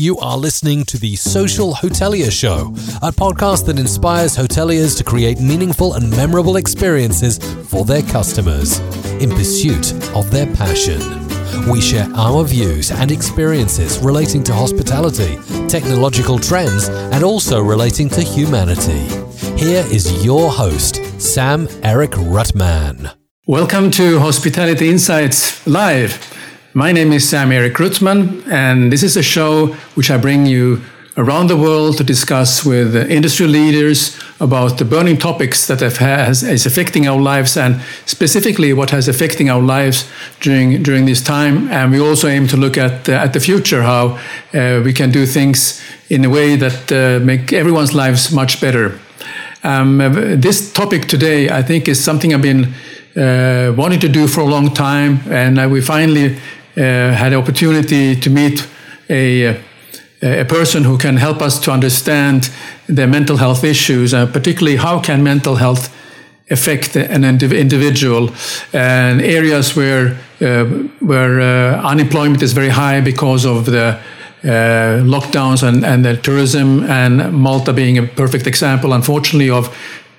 You are listening to the Social Hotelier Show, a podcast that inspires hoteliers to create meaningful and memorable experiences for their customers in pursuit of their passion. We share our views and experiences relating to hospitality, technological trends, and also relating to humanity. Here is your host, Sam Eric Rutman. Welcome to Hospitality Insights Live. My name is Sam-Erik Ruttmann, and this is a show which I bring you around the world to discuss with industry leaders about the burning topics that has, is affecting our lives and specifically what has affecting our lives during during this time. And we also aim to look at uh, at the future, how uh, we can do things in a way that uh, make everyone's lives much better. Um, this topic today, I think, is something I've been uh, wanting to do for a long time, and uh, we finally uh, had the opportunity to meet a, a person who can help us to understand their mental health issues, uh, particularly how can mental health affect an individual and areas where uh, where uh, unemployment is very high because of the uh, lockdowns and, and the tourism and Malta being a perfect example unfortunately of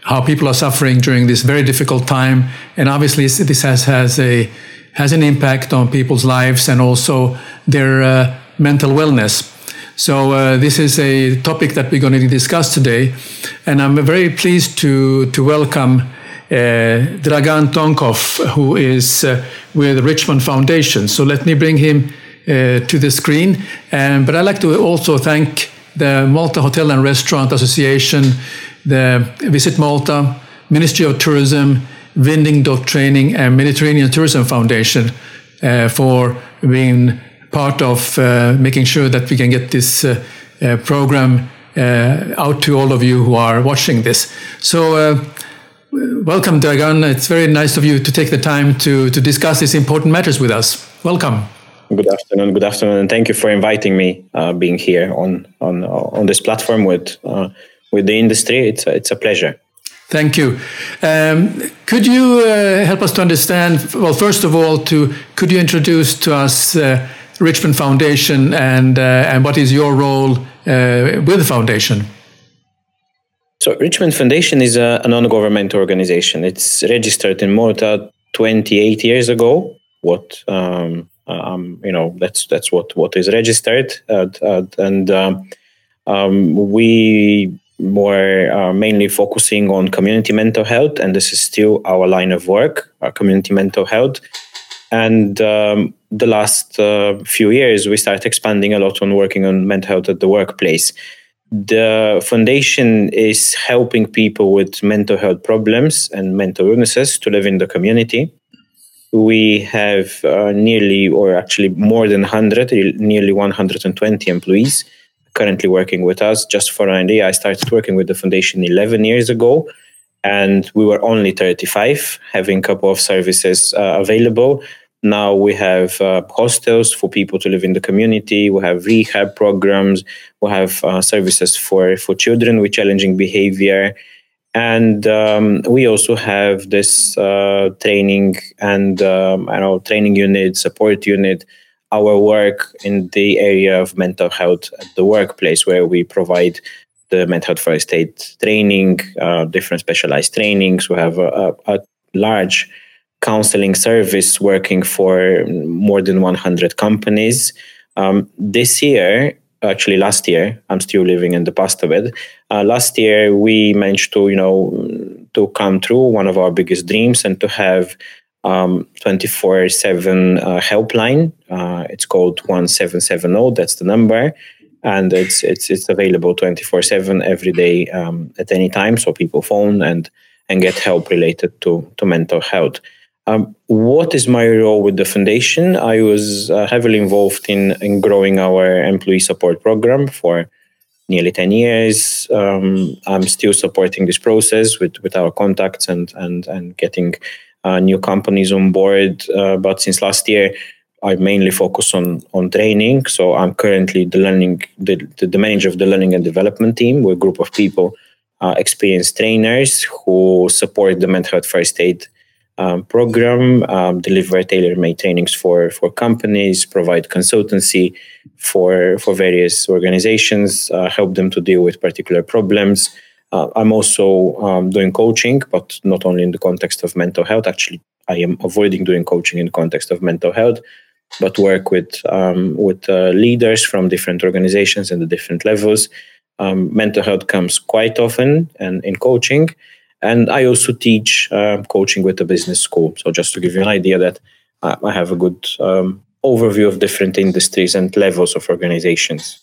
how people are suffering during this very difficult time. And obviously this has has a has an impact on people's lives and also their uh, mental wellness. So uh, this is a topic that we're going to discuss today, and I'm very pleased to to welcome uh, Dragan Donkov, who is uh, with the Richmond Foundation. So let me bring him uh, to the screen. Um, but I'd like to also thank the Malta Hotel and Restaurant Association, the Visit Malta, Ministry of Tourism, Winding Dog Training and Mediterranean Tourism Foundation uh, for being part of uh, making sure that we can get this uh, uh program uh, out to all of you who are watching this. So, uh, welcome, Dragan. It's very nice of you to take the time to, to discuss these important matters with us. Welcome. Good afternoon. Good afternoon, and thank you for inviting me. being here on on on this platform with with the industry, it's it's a pleasure. Thank you. Um, could you uh, help us to understand? Well, first of all, to could you introduce to us uh, Richmond Foundation and uh, and what is your role uh, with the foundation? So, Richmond Foundation is a, a non-government organization. It's registered in Malta 28 years ago. What um, um, you know, that's that's what what is registered, at, and um, um, we we're uh, mainly focusing on community mental health, and this is still our line of work, our community mental health. And um, the last uh, few years, we started expanding a lot on working on mental health at the workplace. The foundation is helping people with mental health problems and mental illnesses to live in the community. We have uh, nearly, or actually more than 100, nearly 120 employees currently working with us. Just for idea, I started working with the foundation 11 years ago, and we were only 35, having a couple of services uh, available. Now we have uh, hostels for people to live in the community. We have rehab programs. We have uh, services for, for children with challenging behavior. And um, we also have this uh, training and um, I know training unit, support unit our work in the area of mental health at the workplace, where we provide the mental health first aid training, uh, different specialized trainings. We have a, a, a, large counseling service working for more than 100 companies. Um, this year, actually last year, I'm still living in the past of it. Uh, last year, we managed to, you know, to come through one of our biggest dreams and to have um, 24 7 uh, helpline. Uh, it's called 1770. That's the number. And it's it's it's available 24 7 every day um, at any time. So people phone and, and get help related to, to mental health. Um, what is my role with the foundation? I was uh, heavily involved in, in growing our employee support program for nearly 10 years. Um, I'm still supporting this process with, with our contacts and, and, and getting new companies on board. Uh, but since last year, I mainly focus on on training. So I'm currently the learning the, the, manager of the learning and development team. We're a group of people, uh, experienced trainers who support the mental health first aid um, program, um, deliver tailor-made trainings for for companies, provide consultancy for for various organizations, uh, help them to deal with particular problems. Uh, I'm also um, doing coaching, but not only in the context of mental health. Actually, I am avoiding doing coaching in the context of mental health, but work with um, with uh, leaders from different organizations and the different levels. Um, mental health comes quite often and in coaching and I also teach uh, coaching with a business school. So just to give you an idea that I have a good um, overview of different industries and levels of organizations.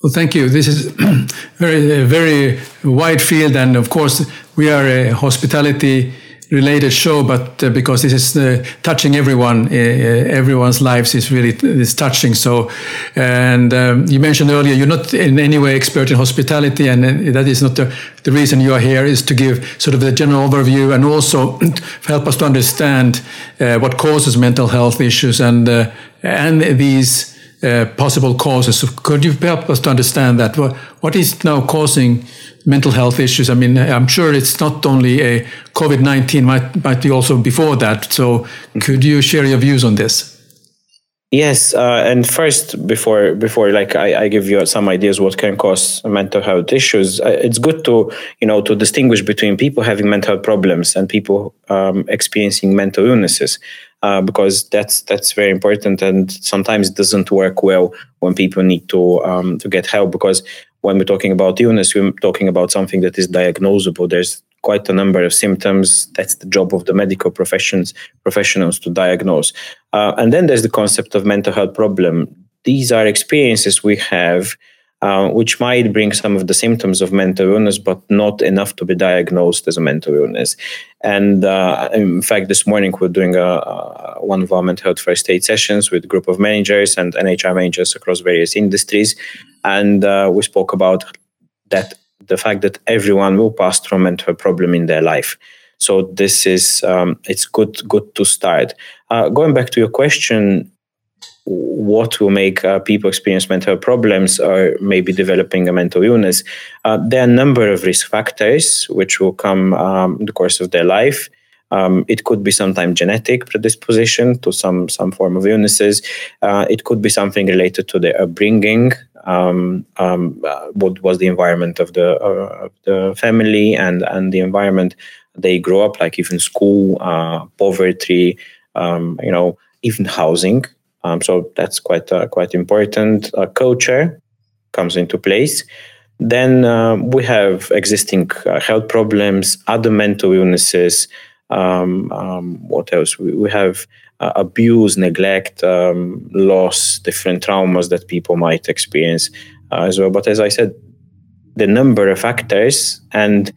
Well, thank you. This is very, very wide field, and of course, we are a hospitality related show, but uh, because this is uh, touching everyone, uh, everyone's lives is really is touching. So, and um, you mentioned earlier you're not in any way expert in hospitality, and uh, that is not the, the reason you are here. Is to give sort of a general overview and also help us to understand uh, what causes mental health issues and uh, and these. Possible causes. So could you help us to understand that? What, what is now causing mental health issues. I mean, I'm sure it's not only a COVID 19, might, might be also before that. So, could you share your views on this? Yes, uh, and first, before before like I, I, give you some ideas what can cause mental health issues, uh, it's good to you know to distinguish between people having mental health problems and people um, experiencing mental illnesses, uh, because that's that's very important, and sometimes it doesn't work well when people need to um, to get help because when we're talking about illness, we're talking about something that is diagnosable. There's quite a number of symptoms. That's the job of the medical professions professionals to diagnose. Uh, and then there's the concept of mental health problem. These are experiences we have uh, which might bring some of the symptoms of mental illness, but not enough to be diagnosed as a mental illness. And uh, in fact, this morning we're doing a, a, one of our mental health first aid sessions with a group of managers and NHR managers across various industries, and uh, we spoke about that the fact that everyone will pass through a mental problem in their life. So this is um, it's good good to start. Uh, going back to your question, what will make uh, people experience mental problems or maybe developing a mental illness. Uh, there are a number of risk factors which will come um, in the course of their life. Um, it could be sometimes genetic predisposition to some some form of illnesses. Uh, it could be something related to their upbringing. Um, um uh, what was the environment of the uh, of the family and and the environment they grow up, like even school, uh, poverty, um, you know, even housing. Um, so that's quite uh, quite important. Uh, culture comes into place. Then uh, we have existing uh, health problems, other mental illnesses. Um, um, what else? We, we have uh, abuse, neglect, um, loss, different traumas that people might experience uh, as well. But as I said, the number of factors and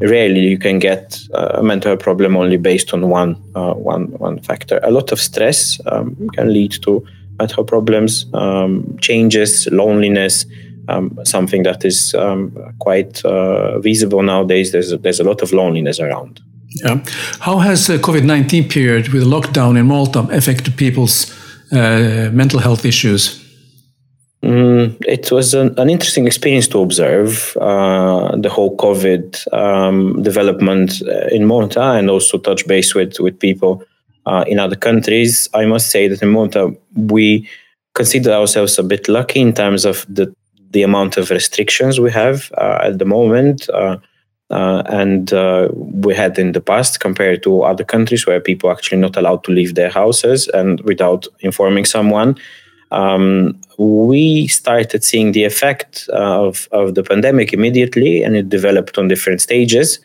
rarely you can get a mental problem only based on one uh, one one factor. A lot of stress um, can lead to mental problems, um, changes, loneliness. Um, something that is um, quite uh, visible nowadays. There's there's a lot of loneliness around. Yeah. How has the COVID nineteen period with lockdown in Malta affected people's uh, mental health issues? Mm, it was an, an, interesting experience to observe uh, the whole COVID um, development uh, in Malta and also touch base with, with people uh, in other countries. I must say that in Malta, we consider ourselves a bit lucky in terms of the, the amount of restrictions we have uh, at the moment. Uh, uh, and we had in the past compared to other countries where people are actually not allowed to leave their houses and without informing someone um, we started seeing the effect of, of the pandemic immediately, and it developed on different stages.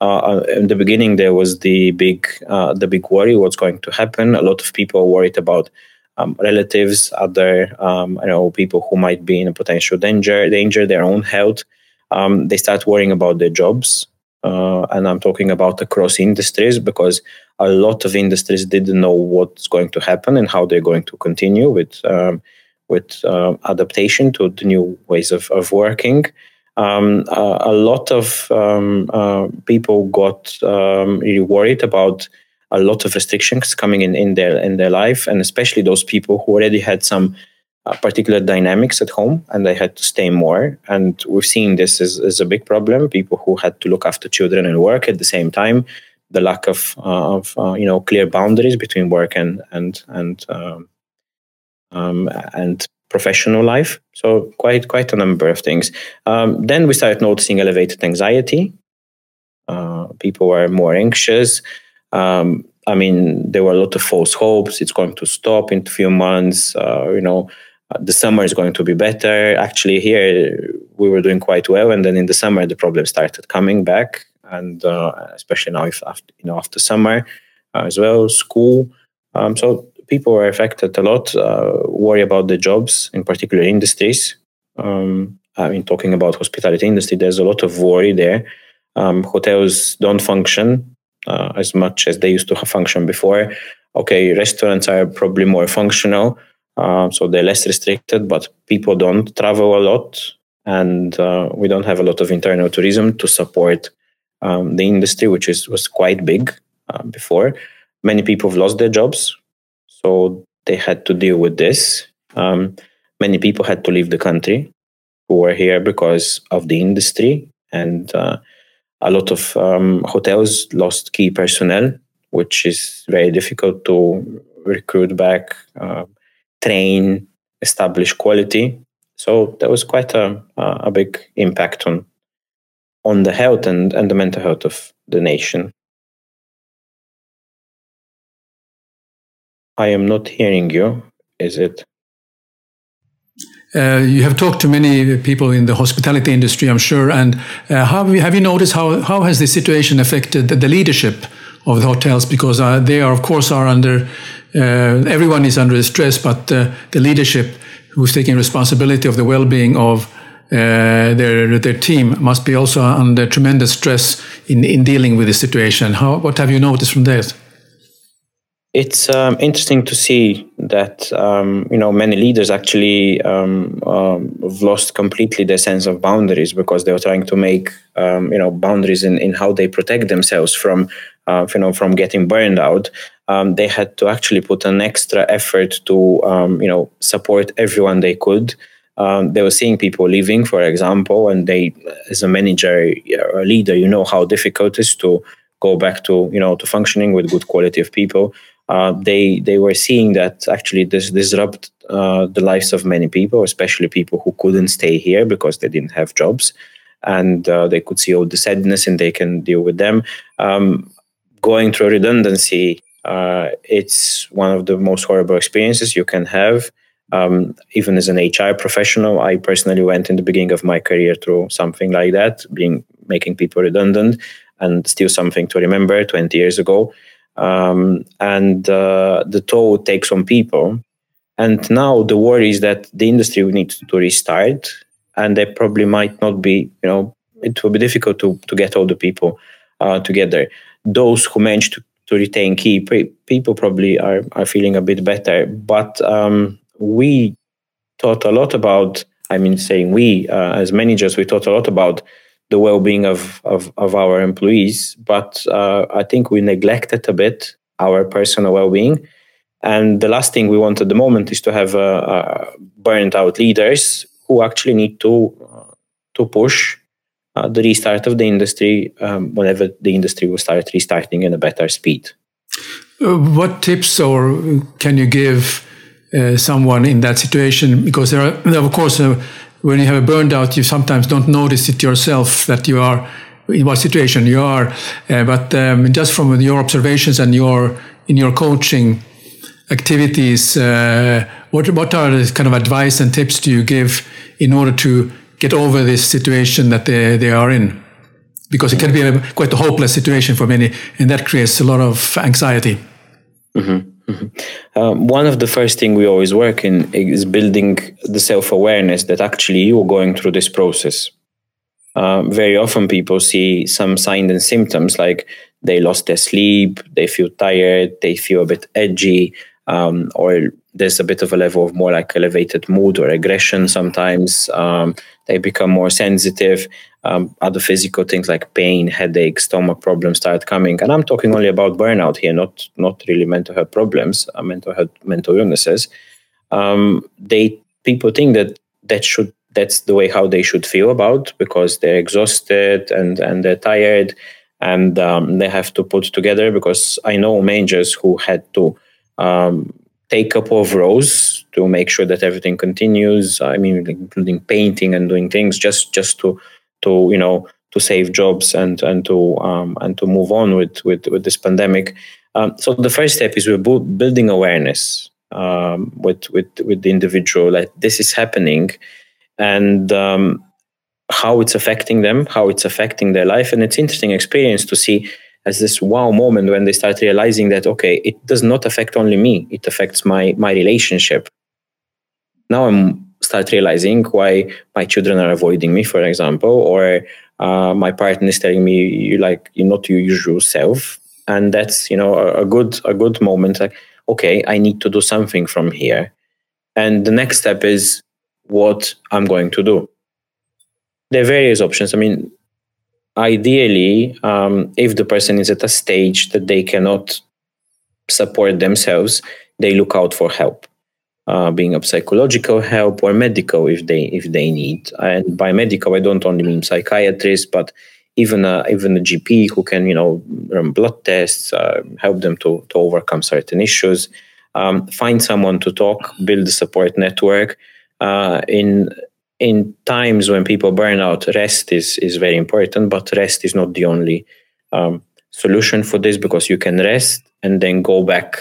Uh, uh, in the beginning, there was the big uh, the big worry: what's going to happen? A lot of people worried about um, relatives, other um, you know people who might be in a potential danger, danger their own health. Um, they start worrying about their jobs, uh, and I'm talking about across industries because a lot of industries didn't know what's going to happen and how they're going to continue with um, with uh, adaptation to the new ways of, of working. Um, uh, a lot of um, uh, people got um, really worried about a lot of restrictions coming in in their in their life, and especially those people who already had some uh, particular dynamics at home and they had to stay more. And we've seen this as, as a big problem. People who had to look after children and work at the same time the lack of of you know clear boundaries between work and and and um, and professional life. So quite quite a number of things. Um, then we started noticing elevated anxiety. Uh, people were more anxious. Um, I mean, there were a lot of false hopes. It's going to stop in a few months. Uh, you know, uh, the summer is going to be better. Actually, here we were doing quite well, and then in the summer the problem started coming back, and uh, especially now, if after you know after summer uh, as well, school. Um, so people are affected a lot. Uh, worry about the jobs in particular industries. Um, I mean, talking about hospitality industry, there's a lot of worry there. Um, hotels don't function uh, as much as they used to function before. Okay, restaurants are probably more functional, uh, so they're less restricted, but people don't travel a lot, and uh, we don't have a lot of internal tourism to support um, the industry, which is was quite big uh, before. Many people have lost their jobs, so they had to deal with this. Um, many people had to leave the country who were here because of the industry and uh, a lot of um, hotels lost key personnel, which is very difficult to recruit back, uh, train, establish quality. So there was quite a, a big impact on on the health and, and the mental health of the nation. I am not hearing you. Is it? Uh, you have talked to many people in the hospitality industry, I'm sure. And uh, have, you, have you noticed how, how has the situation affected the, the leadership of the hotels? Because uh, they are, of course, are under uh, everyone is under stress, but uh, the leadership who's taking responsibility of the well-being of uh, their their team must be also under tremendous stress in in dealing with the situation. How what have you noticed from that? It's um, interesting to see that um, you know many leaders actually um, um, have lost completely their sense of boundaries because they were trying to make um, you know boundaries in, in how they protect themselves from uh, you know from getting burned out. Um, they had to actually put an extra effort to you know support everyone they could. they were seeing people leaving, for example, and they, as a manager or a leader, you know how difficult it is to go back to you know to functioning with good quality of people uh, they they were seeing that actually this disrupt uh, the lives of many people, especially people who couldn't stay here because they didn't have jobs, and uh, they could see all the sadness and they can deal with them. Um, going through redundancy, uh, it's one of the most horrible experiences you can have. Um, even as an HR professional, I personally went in the beginning of my career through something like that, being making people redundant, and still something to remember 20 years ago um, and uh, the toll takes on people. And now the worry is that the industry needs to restart, and they probably might not be, you know, it will be difficult to, to get all the people uh, together. Those who manage to, to retain key people probably are, are feeling a bit better. But um, we thought a lot about, I mean, saying we uh, as managers, we thought a lot about the well-being of, of, of our employees but uh, i think we neglected a bit our personal well-being. And the last thing we want at the moment is to have uh, uh, burnt out leaders who actually need to uh, to push uh, the restart of the industry um, whenever the industry will start restarting in a better speed. Uh, what tips or can you give someone in that situation? Because there are of course when you have a burned out, you sometimes don't notice it yourself that you are in what situation you are. Uh, but um, just from your observations and your in your coaching activities, uh, what what are the kind of advice and tips do you give in order to get over this situation that they, they are in? Because it can be a, quite a hopeless situation for many, and that creates a lot of anxiety. Mm-hmm. Mm-hmm. Um, one of the first thing we always work in is building the self awareness that actually you're going through this process. Uh, very often people see some signs and symptoms like they lost their sleep, they feel tired, they feel a bit edgy, um, or there's a bit of a level of more like elevated mood or aggression sometimes. Um, they become more sensitive. Um, other physical things like pain, headache, stomach problems start coming. And I'm talking only about burnout here, not not really mental health problems, uh, mental health, mental illnesses. Um, they people think that that should that's the way how they should feel about because they're exhausted and and they're tired and um, they have to put together because I know managers who had to um, take couple of rows to make sure that everything continues. I mean, including painting and doing things just just to to you know to save jobs and and to um, and to move on with with, with this pandemic. Um, so the first step is we're building awareness um, with with with the individual that this is happening, and um, how it's affecting them, how it's affecting their life, and it's interesting experience to see as this wow moment when they start realizing that okay, it does not affect only me; it affects my my relationship. Now I'm start realizing why my children are avoiding me, for example, or uh, my partner is telling me you like you're not your usual self, and that's you know a, a good a good moment. Like okay, I need to do something from here, and the next step is what I'm going to do. There are various options. I mean, ideally, um, if the person is at a stage that they cannot support themselves, they look out for help uh, being of psychological help or medical if they if they need. And by medical, I don't only mean psychiatrists, but even a even a GP who can you know run blood tests, uh, help them to to overcome certain issues. Um, find someone to talk, build a support network. Uh, in in times when people burn out, rest is is very important, but rest is not the only um, solution for this because you can rest and then go back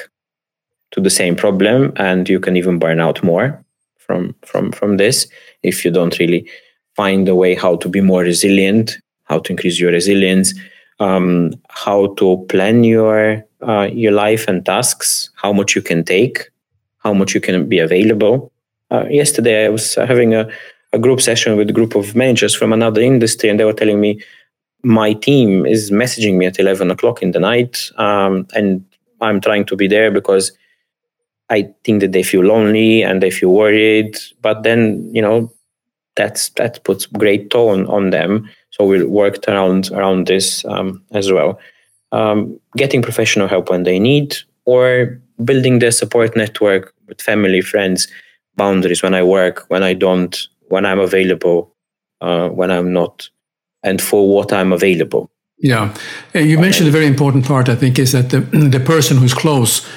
to the same problem and you can even burn out more from from from this if you don't really find a way how to be more resilient how to increase your resilience um, how to plan your uh, your life and tasks how much you can take how much you can be available. Uh, yesterday i was having a, a group session with a group of managers from another industry and they were telling me my team is messaging me at 11 o'clock in the night um, and i'm trying to be there because I think that they feel lonely and they feel worried. But then, you know, that's that puts great tone on them. So we worked around around this um, as well. Um, getting professional help when they need, or building their support network with family, friends, boundaries when I work, when I don't, when I'm available, uh, when I'm not, and for what I'm available. Yeah, you mentioned a very important part. I think is that the the person who's close,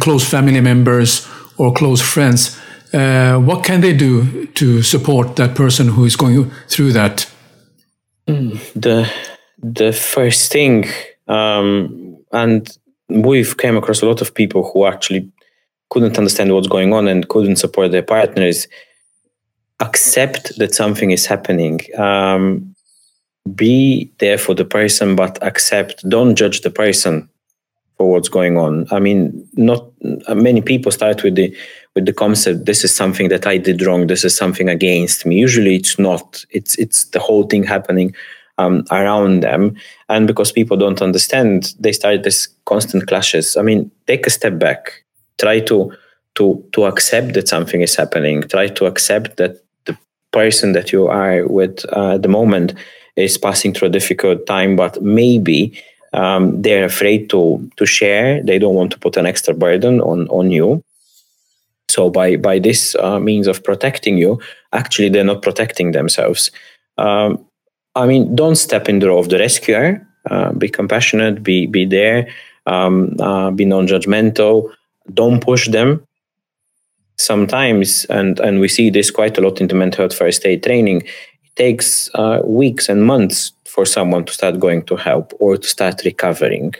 close family members or close friends, uh, what can they do to support that person who is going through that? Hmm, the the first thing, um, and we've came across a lot of people who actually couldn't understand what's going on and couldn't support their partners. Accept that something is happening. Um, be there for the person but accept don't judge the person for what's going on. I mean not uh, many people start with the with the concept this is something that i did wrong this is something against me. Usually it's not. It's it's the whole thing happening um, around them. And because people don't understand they start this constant clashes. I mean take a step back. Try to to to accept that something is happening. Try to accept that person that you are with uh, at the moment is passing through a difficult time, but maybe um, they're afraid to to share. They don't want to put an extra burden on on you. So by by this uh, means of protecting you, actually they're not protecting themselves. Um, I mean, don't step in the role of the rescuer. Uh, be compassionate. Be be there. Um, uh, be non-judgmental. Don't push them. Sometimes, and and we see this quite a lot in the mental health first aid training it takes uh, weeks and months for someone to start going to help or to start recovering.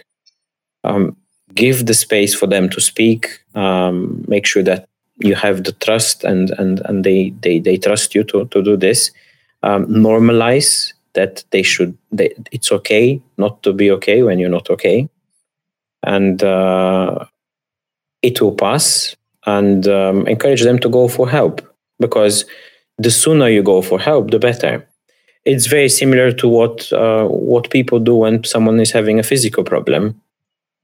Um, give the space for them to speak. Um, make sure that you have the trust and and and they they, they trust you to to do this. Um, normalize that they should. They, it's okay not to be okay when you're not okay, and uh, it will pass. And um, encourage them to go for help because the sooner you go for help, the better. It's very similar to what uh, what people do when someone is having a physical problem.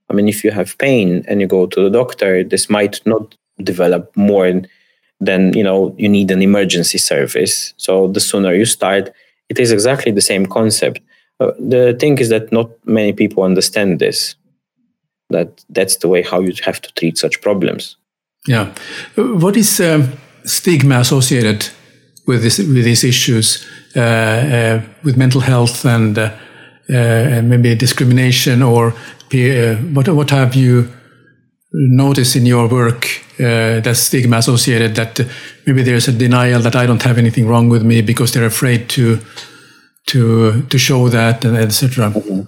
I mean, if you have pain and you go to the doctor, this might not develop more than you know you need an emergency service. So the sooner you start, it is exactly the same concept. Uh, the thing is that not many people understand this. That that's the way how you have to treat such problems. Yeah, what is uh, stigma associated with this with these issues uh, uh, with mental health and uh, and maybe discrimination or peer, what what have you noticed in your work uh, that stigma associated that maybe there's a denial that I don't have anything wrong with me because they're afraid to to to show that and etc. Mm-hmm.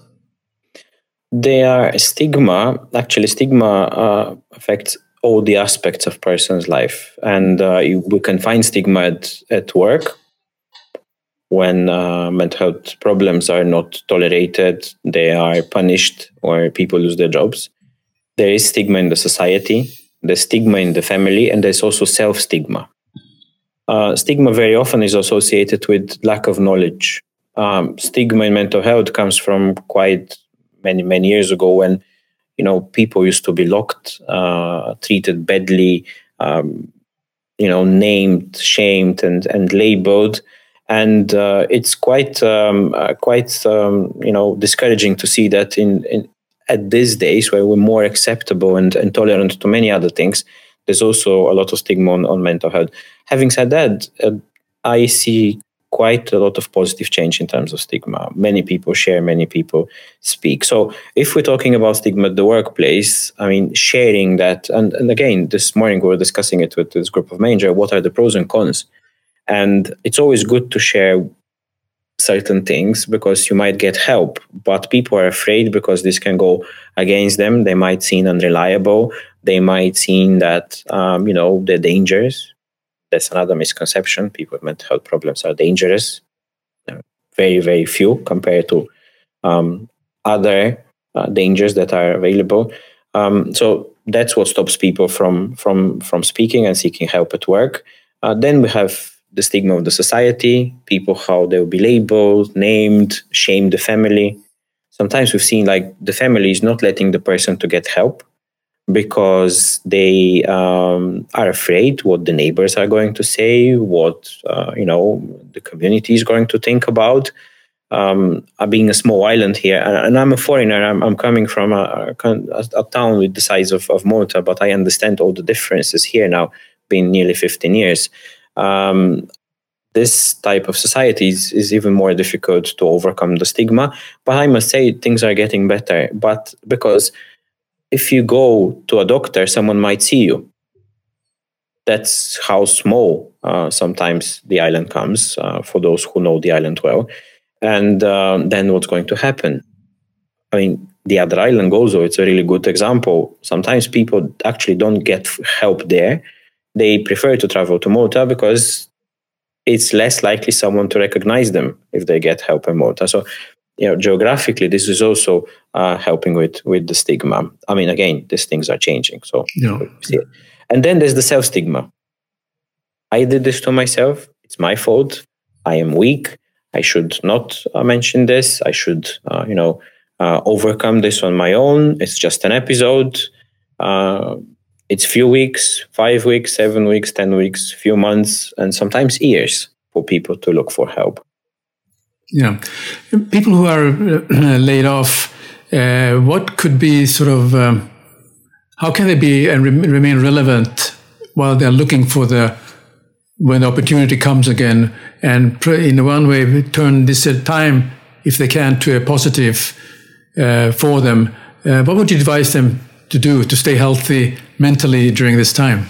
There are stigma. Actually, stigma uh, affects all the aspects of person's life, and uh, we can find stigma at, at work when uh, mental health problems are not tolerated, they are punished, or people lose their jobs. There is stigma in the society, there's stigma in the family, and there's also self stigma. Uh, stigma very often is associated with lack of knowledge. Um, stigma in mental health comes from quite many many years ago when you know people used to be locked, uh, treated badly, um, you know, named, shamed, and and labeled. And uh, it's quite um, uh, quite um, you know discouraging to see that in, in at these days where we're more acceptable and, and tolerant to many other things there's also a lot of stigma on, on mental health. Having said that uh, i see quite a lot of positive change in terms of stigma many people share many people speak so if we're talking about stigma at the workplace i mean sharing that and, and again this morning we were discussing it with this group of manager what are the pros and cons and it's always good to share certain things because you might get help, but people are afraid because this can go against them. They might seem unreliable. They might seem that, um, you know, they're dangerous. That's another misconception. People with mental health problems are dangerous. Very, very few compared to um, other uh, dangers that are available. Um, so that's what stops people from from from speaking and seeking help at work. Uh, then we have the stigma of the society, people how they'll be labeled, named, shame the family. Sometimes we've seen like the family is not letting the person to get help because they um, are afraid what the neighbors are going to say, what uh, you know the community is going to think about. Um, uh, being a small island here, and, and I'm a foreigner. I'm, I'm coming from a, a, a, town with the size of, of Malta, but I understand all the differences here now. Been nearly 15 years um, this type of society is, is even more difficult to overcome the stigma. But I must say things are getting better. But because if you go to a doctor, someone might see you. That's how small uh, sometimes the island comes uh, for those who know the island well. And uh, then what's going to happen? I mean, the other island, Gozo, it's a really good example. Sometimes people actually don't get help there they prefer to travel to Malta because it's less likely someone to recognize them if they get help in Malta. So, you know, geographically, this is also uh, helping with with the stigma. I mean, again, these things are changing. So, yeah. and then there's the self stigma. I did this to myself. It's my fault. I am weak. I should not uh, mention this. I should, uh, you know, uh, overcome this on my own. It's just an episode. Uh, it's few weeks, five weeks, seven weeks, 10 weeks, few months, and sometimes years for people to look for help. Yeah. People who are uh, laid off, uh, what could be sort of, um, how can they be and re- remain relevant while they're looking for the, when the opportunity comes again, and in one way turn this time, if they can, to a positive uh, for them? Uh, what would you advise them to do to stay healthy mentally during this time?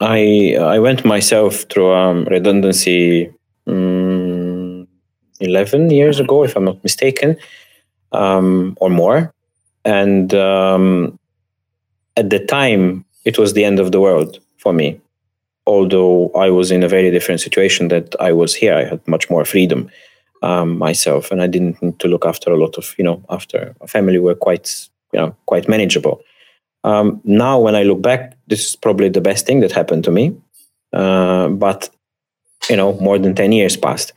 I I went myself through um, redundancy um, eleven years ago, if I'm not mistaken, um, or more, and um, at the time it was the end of the world for me. Although I was in a very different situation that I was here, I had much more freedom um, myself, and I didn't need to look after a lot of you know after a family were quite you know quite manageable. Um, now, when I look back, this is probably the best thing that happened to me. Uh, but you know, more than ten years passed.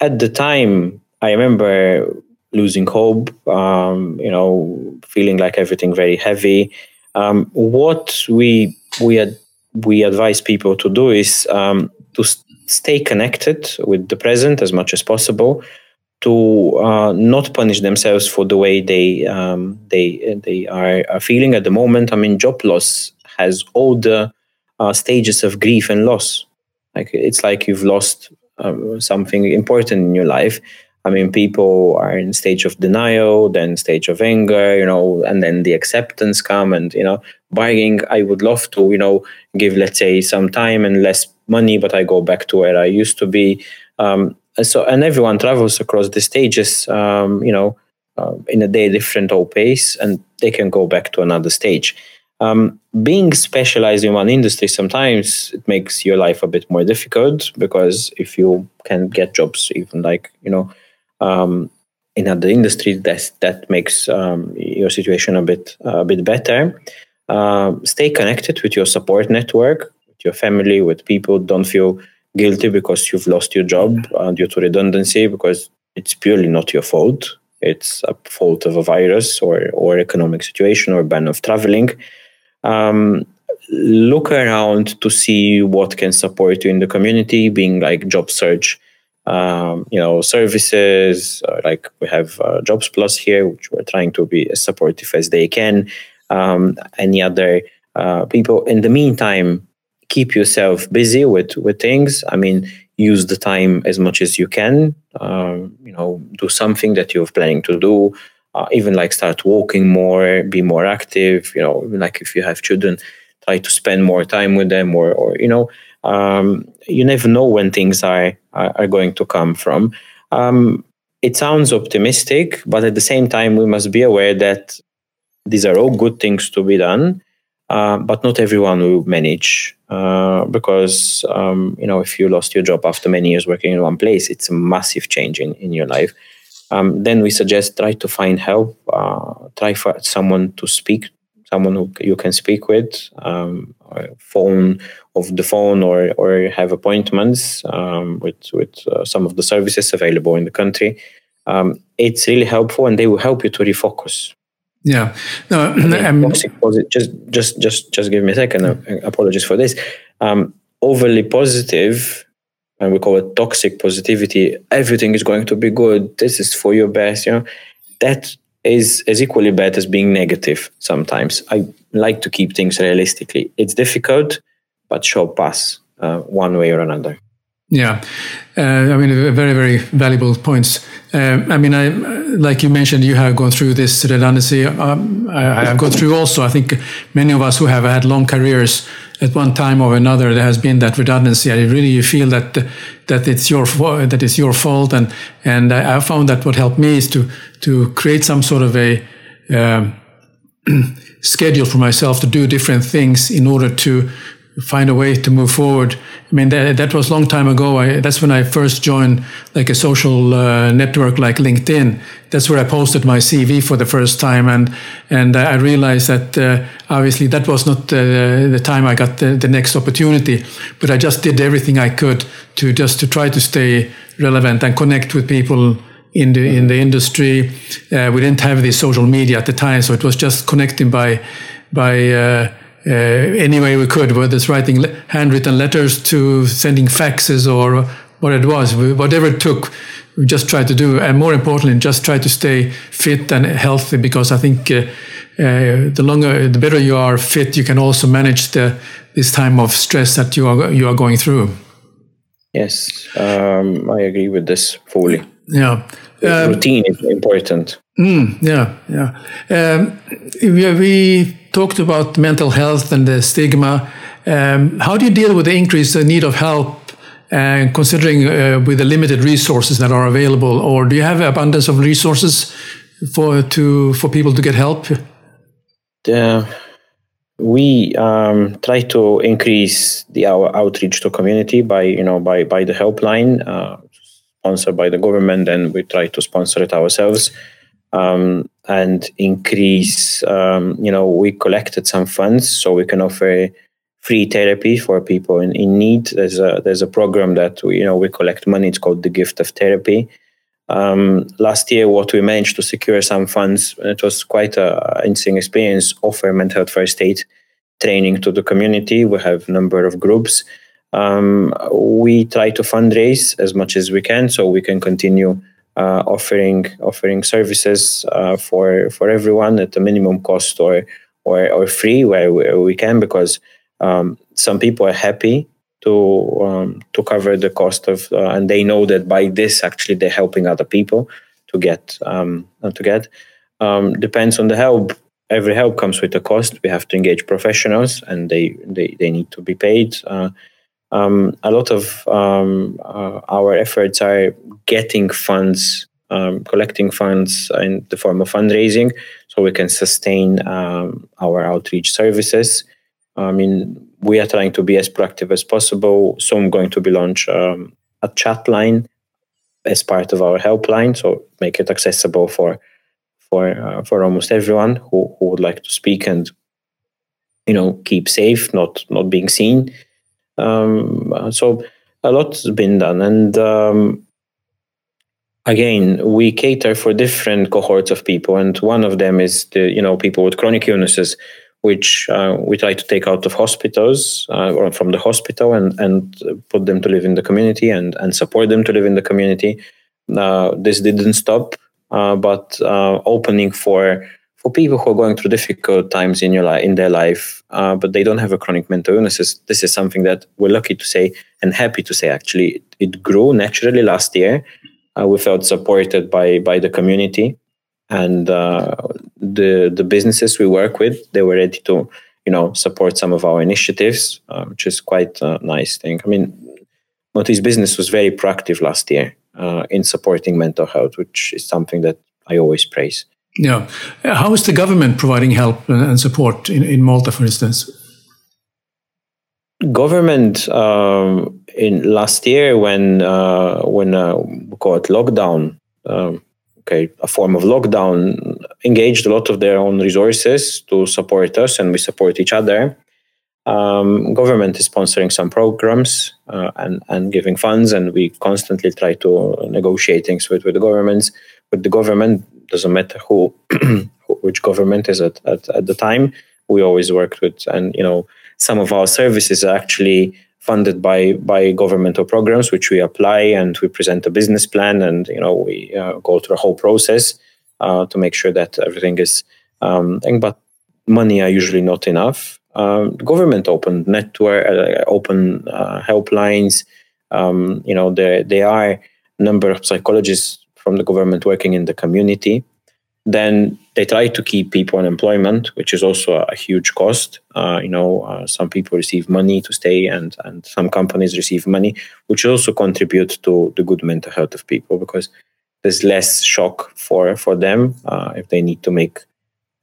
At the time, I remember losing hope. Um, you know, feeling like everything very heavy. Um, what we we ad- we advise people to do is um, to st- stay connected with the present as much as possible to uh, not punish themselves for the way they um, they they are, are, feeling at the moment. I mean, job loss has all the uh, stages of grief and loss. Like it's like you've lost um, something important in your life. I mean, people are in stage of denial, then stage of anger, you know, and then the acceptance come and, you know, buying, I would love to, you know, give, let's say, some time and less money, but I go back to where I used to be. Um, and so, and everyone travels across the stages, um, you know, uh, in a day different old pace, and they can go back to another stage. Um, being specialized in one industry sometimes it makes your life a bit more difficult because if you can get jobs even like you know um, in other industries that that makes um, your situation a bit a bit better. Uh, stay connected with your support network with your family with people. Don't feel guilty because you've lost your job uh, due to redundancy because it's purely not your fault. It's a fault of a virus or or economic situation or ban of traveling um, look around to see what can support you in the community, being like job search, um, you know, services. Uh, like we have uh, Jobs Plus here, which we're trying to be as supportive as they can. Um, any other uh, people. In the meantime, keep yourself busy with with things. I mean, use the time as much as you can. Um, you know, do something that you're planning to do uh, even like start walking more, be more active. You know, like if you have children, try to spend more time with them, or or you know, um, you never know when things are are, going to come from. Um, it sounds optimistic, but at the same time, we must be aware that these are all good things to be done. Uh, but not everyone will manage uh, because um, you know if you lost your job after many years working in one place, it's a massive change in, in your life um, then we suggest try to find help uh, try for someone to speak someone who you can speak with um, phone of the phone or or have appointments um, with with uh, some of the services available in the country. Um, it's really helpful and they will help you to refocus. Yeah. No I mean, just just just just give me a second uh, apologies for this. Um, overly positive and we call it toxic positivity everything is going to be good this is for your best you know that is as equally bad as being negative sometimes i like to keep things realistically it's difficult but shall pass uh, one way or another yeah, uh, I mean, very, very valuable points. Uh, I mean, I like you mentioned, you have gone through this redundancy. Um, I, have gone through also. I think many of us who have had long careers at one time or another, there has been that redundancy. I really you feel that that it's your that it's your fault, and and I found that what helped me is to to create some sort of a um, schedule for myself to do different things in order to find a way to move forward. I mean, that, that was a long time ago. I, that's when I first joined like a social uh, network like LinkedIn. That's where I posted my CV for the first time. And, and I realized that uh, obviously that was not uh, the time I got the, the next opportunity, but I just did everything I could to just to try to stay relevant and connect with people in the, in the industry. Uh, we didn't have the social media at the time, so it was just connecting by, by, uh, uh, any way we could, whether it's writing handwritten letters to sending faxes or what it was, whatever it took, we just tried to do. And more importantly, just try to stay fit and healthy because I think uh, uh, the longer, the better you are fit, you can also manage the this time of stress that you are you are going through. Yes, um, I agree with this fully. Yeah, um, routine is important. Mm, yeah, yeah. Um, we, talked about mental health and the stigma. Um, how do you deal with the increased need of help uh, considering uh, with the limited resources that are available, or do you have abundance of resources for to for people to get help? Uh, we um, try to increase the our outreach to community by you know by by the helpline uh, sponsored by the government, and we try to sponsor it ourselves um, and increase. Um, you know, we collected some funds so we can offer free therapy for people in, in need. There's a there's a program that we, you know we collect money. It's called the Gift of Therapy. Um, last year, what we managed to secure some funds. It was quite a interesting experience. Offer mental health first aid training to the community. We have a number of groups. Um, we try to fundraise as much as we can so we can continue offering offering services uh, for for everyone at a minimum cost or or, or free where, we can because um, some people are happy to um, to cover the cost of, uh, and they know that by this actually they're helping other people to get um, to get. Um, depends on the help. Every help comes with a cost. We have to engage professionals, and they they, they need to be paid. Uh, um, a lot of um, uh, our efforts are getting funds, um, collecting funds in the form of fundraising, so we can sustain um, our outreach services. I mean, we are trying to be as proactive as possible. So I'm going to be launch um, a chat line as part of our helpline, so make it accessible for for uh, for almost everyone who, who would like to speak and you know keep safe, not not being seen. Um, so a lot's been done, and um, again, we cater for different cohorts of people, and one of them is the you know people with chronic illnesses, which uh, we try to take out of hospitals uh, or from the hospital and and put them to live in the community and and support them to live in the community. Uh, this didn't stop, uh, but uh, opening for for people who are going through difficult times in your life in their life uh, but they don't have a chronic mental illnesses this is something that we're lucky to say and happy to say actually. It grew naturally last year uh, we felt supported by by the community and uh, the the businesses we work with they were ready to you know support some of our initiatives uh, which is quite a nice thing. I mean Maltese business was very proactive last year uh, in supporting mental health which is something that i always praise yeah. How is the government providing help and support in, in Malta, for instance? Government um, in last year when uh, when uh, we call it lockdown, um, okay, a form of lockdown, engaged a lot of their own resources to support us, and we support each other. Um, government is sponsoring some programs uh, and and giving funds, and we constantly try to negotiate things with with the governments. With the government, doesn't matter who, which government is at, at, at the time. We always worked with, and you know, some of our services are actually funded by by governmental programs, which we apply and we present a business plan, and you know, we uh, go through a whole process uh, to make sure that everything is. Um, but money are usually not enough. Um, government open network, uh, open uh, helplines. Um, you know, there there are number of psychologists from the government working in the community. Then they try to keep people in employment, which is also a huge cost. Uh, you know, uh, some people receive money to stay, and and some companies receive money, which also contribute to the good mental health of people because there's less shock for for them uh, if they need to make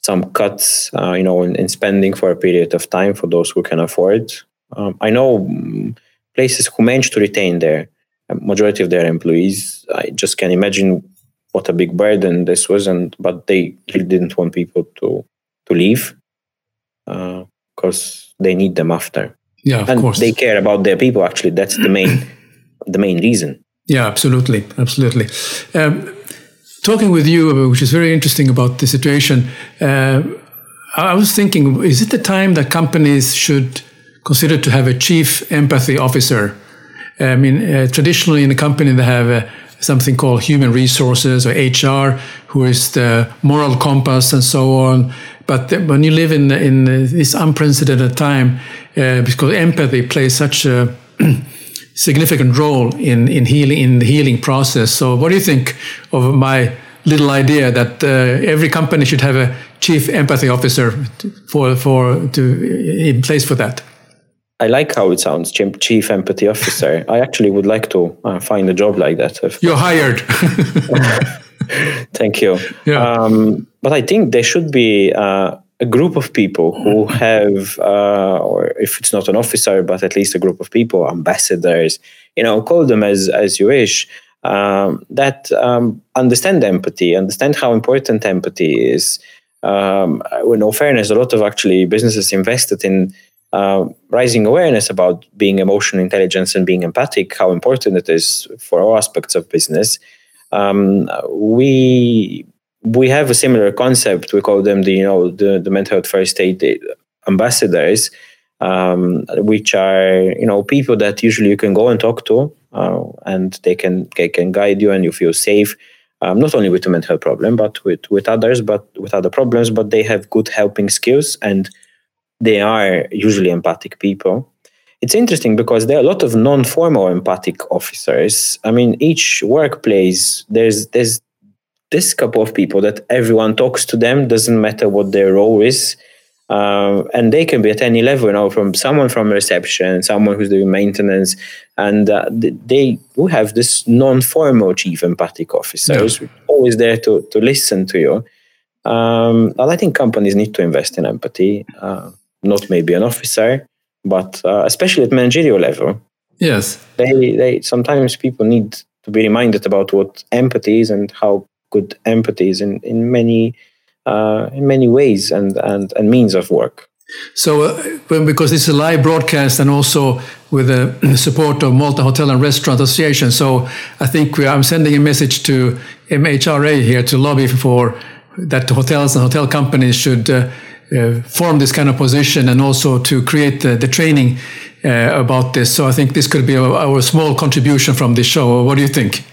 some cuts, uh, you know, in, in, spending for a period of time for those who can afford. Um, I know mm, places who manage to retain their majority of their employees. I just can imagine what a big burden this was, and but they really didn't want people to to leave because uh, they need them after. Yeah, of and course. They care about their people. Actually, that's the main the main reason. Yeah, absolutely, absolutely. Um, talking with you, which is very interesting about the situation. Uh, I was thinking, is it the time that companies should consider to have a chief empathy officer? I mean, uh, traditionally in the company, they have uh, something called human resources or HR, who is the moral compass and so on. But when you live in in this unprecedented time, uh, because empathy plays such a significant role in in healing in the healing process. So, what do you think of my little idea that uh, every company should have a chief empathy officer for for to in place for that? I like how it sounds, chief empathy officer. I actually would like to uh, find a job like that. You're hired. Thank you. Yeah. Um, but I think there should be uh, a group of people who have, uh, or if it's not an officer, but at least a group of people, ambassadors. You know, call them as as you wish. Um, that um, understand empathy, understand how important empathy is. Um, in all fairness, a lot of actually businesses invested in uh, rising awareness about being emotional intelligence and being empathic, how important it is for all aspects of business. Um, we we have a similar concept. We call them the you know the, the mental health first aid ambassadors, um, which are you know people that usually you can go and talk to, uh, and they can they can guide you and you feel safe. Um, not only with the mental health problem, but with with others, but with other problems. But they have good helping skills and they are usually empathic people. it's interesting because there are a lot of non-formal empathic officers. I mean, each workplace there's there's this couple of people that everyone talks to them. Doesn't matter what their role is. Uh, and they can be at any level, you know, from someone from reception, someone who's doing maintenance, and uh, they will have this non-formal chief empathic officer who's always there to, to listen to you. Um, and I think companies need to invest in empathy, uh, not maybe an officer, but uh, especially at managerial level. Yes, they they sometimes people need to be reminded about what empathy is and how good empathy is in in many uh, in many ways and, and, and means of work. So, uh, because this is a live broadcast and also with the support of Malta Hotel and Restaurant Association, so I think we, I'm sending a message to MHRA here to lobby for that hotels and hotel companies should uh, uh, form this kind of position and also to create the, the training uh, about this. So I think this could be our, our small contribution from this show. What do you think?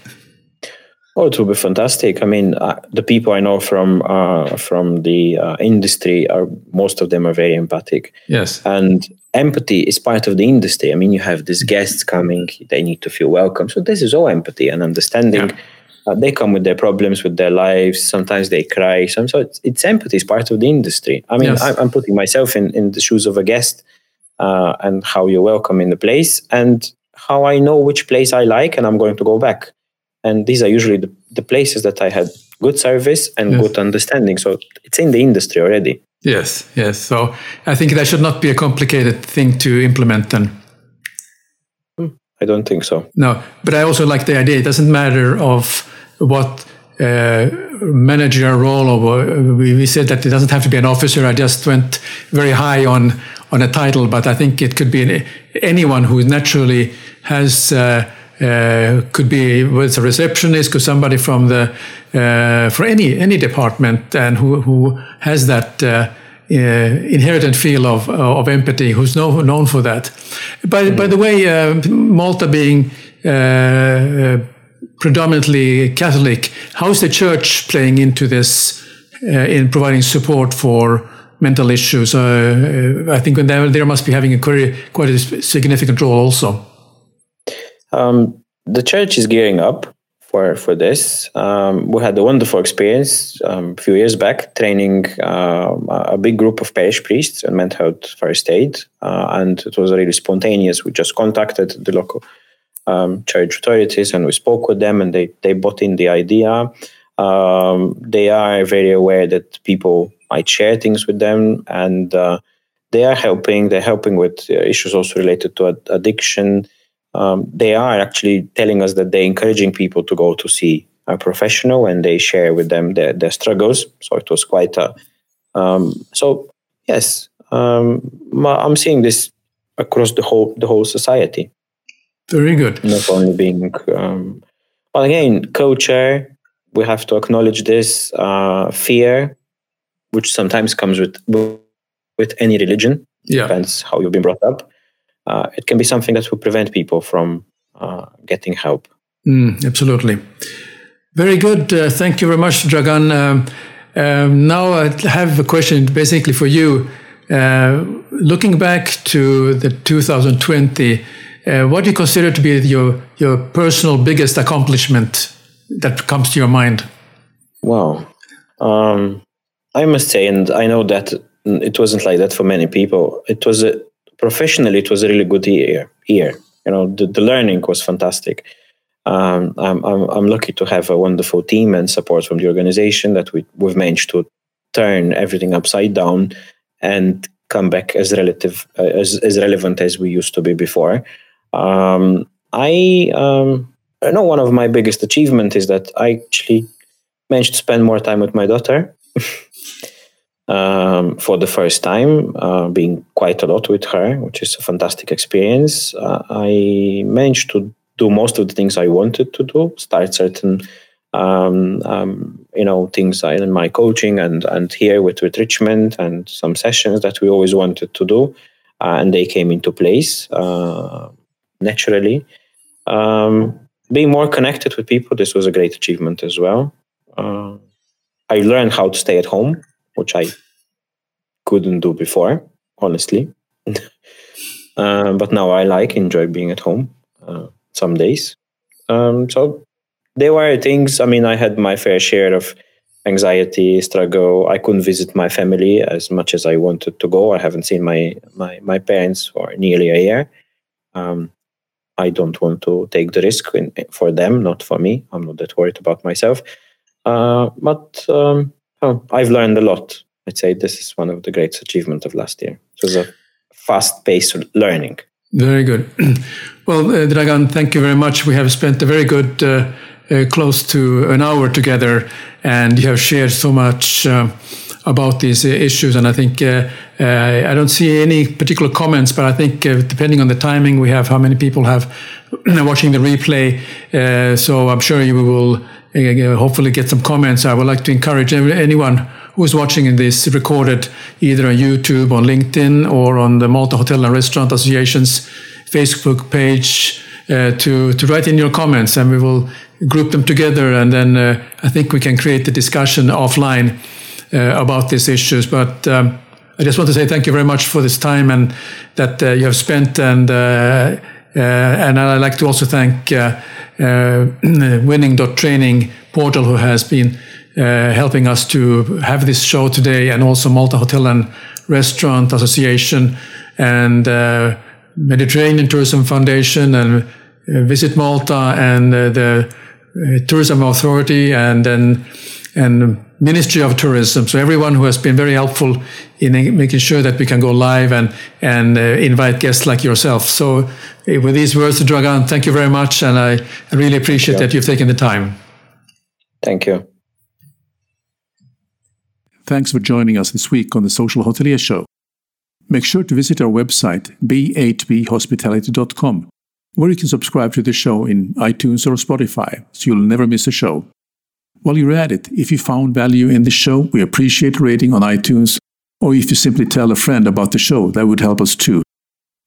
Oh, it will be fantastic. I mean, uh, the people I know from uh, from the uh, industry are most of them are very empathic. Yes, and empathy is part of the industry. I mean, you have these guests coming; they need to feel welcome. So this is all empathy and understanding. Yeah. Uh, they come with their problems, with their lives. Sometimes they cry. So it's, it's empathy is part of the industry. I mean, yes. I, am putting myself in in the shoes of a guest uh, and how you're welcome in the place and how I know which place I like and I'm going to go back and these are usually the, the places that i had good service and yes. good understanding so it's in the industry already yes yes so i think that should not be a complicated thing to implement then hmm, i don't think so no but i also like the idea it doesn't matter of what uh, managerial role or we, we said that it doesn't have to be an officer i just went very high on on a title but i think it could be anyone who naturally has uh, uh, could be with a receptionist, could somebody from the uh, for any any department and who who has that. Uh, uh inherent feel of of empathy, who's know, known for that. By mm. by the way, uh, Malta being uh, predominantly Catholic, how is the church playing into this in providing support for mental issues? I think there, must be having a quite, quite a significant role also. Um, the church is gearing up for for this. Um, we had a wonderful experience um, a few years back, training uh, a big group of parish priests and mental health first aid, uh, and it was really spontaneous. We just contacted the local um, church authorities and we spoke with them, and they they bought in the idea. Um, they are very aware that people might share things with them, and uh, they are helping. They're helping with uh, issues also related to ad- addiction um, they are actually telling us that they're encouraging people to go to see a professional and they share with them their, their struggles. So it was quite a. Um, so yes, um, I'm seeing this across the whole the whole society. Very good. Not only being, um, well, again, culture. We have to acknowledge this uh, fear, which sometimes comes with with any religion. Yeah. Depends how you've been brought up uh, it can be something that will prevent people from uh, getting help. Mm, absolutely. Very good. Uh, thank you very much, Dragan. Um, um, now I have a question basically for you. Uh, looking back to the 2020, uh, what do you consider to be your, your personal biggest accomplishment that comes to your mind? Wow. Um, I must say, and I know that it wasn't like that for many people. It was a professionally, it was a really good year. Year, you know, the, the learning was fantastic. Um, I'm, I'm, I'm lucky to have a wonderful team and support from the organization that we, we've managed to turn everything upside down and come back as relative uh, as, as relevant as we used to be before. Um, I, um, I know one of my biggest achievements is that I actually managed to spend more time with my daughter. um, for the first time, uh, being quite a lot with her, which is a fantastic experience. Uh, I managed to do most of the things I wanted to do, start certain um, um, you know things in my coaching and and here with with Richmond and some sessions that we always wanted to do, uh, and they came into place uh, naturally. Um, being more connected with people, this was a great achievement as well. Uh, I learned how to stay at home which I couldn't do before, honestly. uh, but now I like enjoy being at home uh, some days. Um, so there were things. I mean, I had my fair share of anxiety, struggle. I couldn't visit my family as much as I wanted to go. I haven't seen my my my parents for nearly a year. Um, I don't want to take the risk in, for them, not for me. I'm not that worried about myself. Uh, but um, oh, I've learned a lot. I'd say this is one of the great achievements of last year. It was a fast-paced learning. Very good. Well, uh, Dragan, thank you very much. We have spent a very good, uh, uh, close to an hour together, and you have shared so much uh, about these issues. And I think uh, uh, I don't see any particular comments, but I think depending on the timing, we have how many people have watching the replay. so I'm sure you will hopefully get some comments. I would like to encourage anyone who's watching in this recorded either on YouTube, on LinkedIn, or on the Malta Hotel and Restaurant Association's Facebook page uh, to, to write in your comments and we will group them together. And then uh, I think we can create the discussion offline uh, about these issues. But um, I just want to say thank you very much for this time and that uh, you have spent. And, uh, uh, and I'd like to also thank Winning.training portal who has been uh, helping us to have this show today, and also Malta Hotel and Restaurant Association and uh, Mediterranean Tourism Foundation and uh, Visit Malta and uh, the uh, Tourism Authority and then and Ministry of Tourism. So everyone who has been very helpful in making sure that we can go live and and uh, invite guests like yourself. So with these words, Dragan, thank you very much, and I, I really appreciate that you've taken the time. Thank you. Thanks for joining us this week on the Social Hotelier Show. Make sure to visit our website, b8bhospitality.com, where you can subscribe to the show in iTunes or Spotify so you'll never miss a show. While you're at it, if you found value in the show, we appreciate rating on iTunes, or if you simply tell a friend about the show, that would help us too.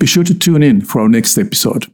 Be sure to tune in for our next episode.